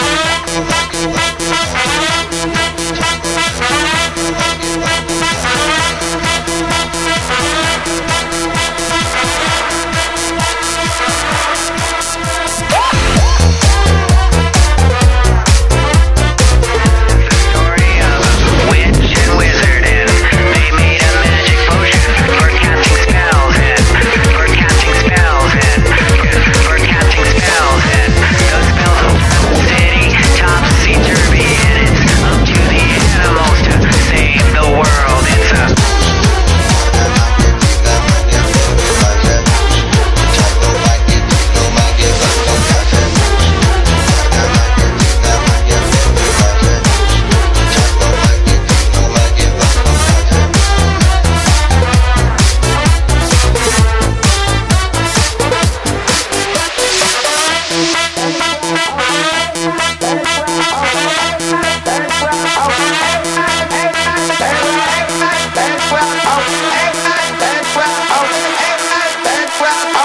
Música That's where I'm at. That's where I'm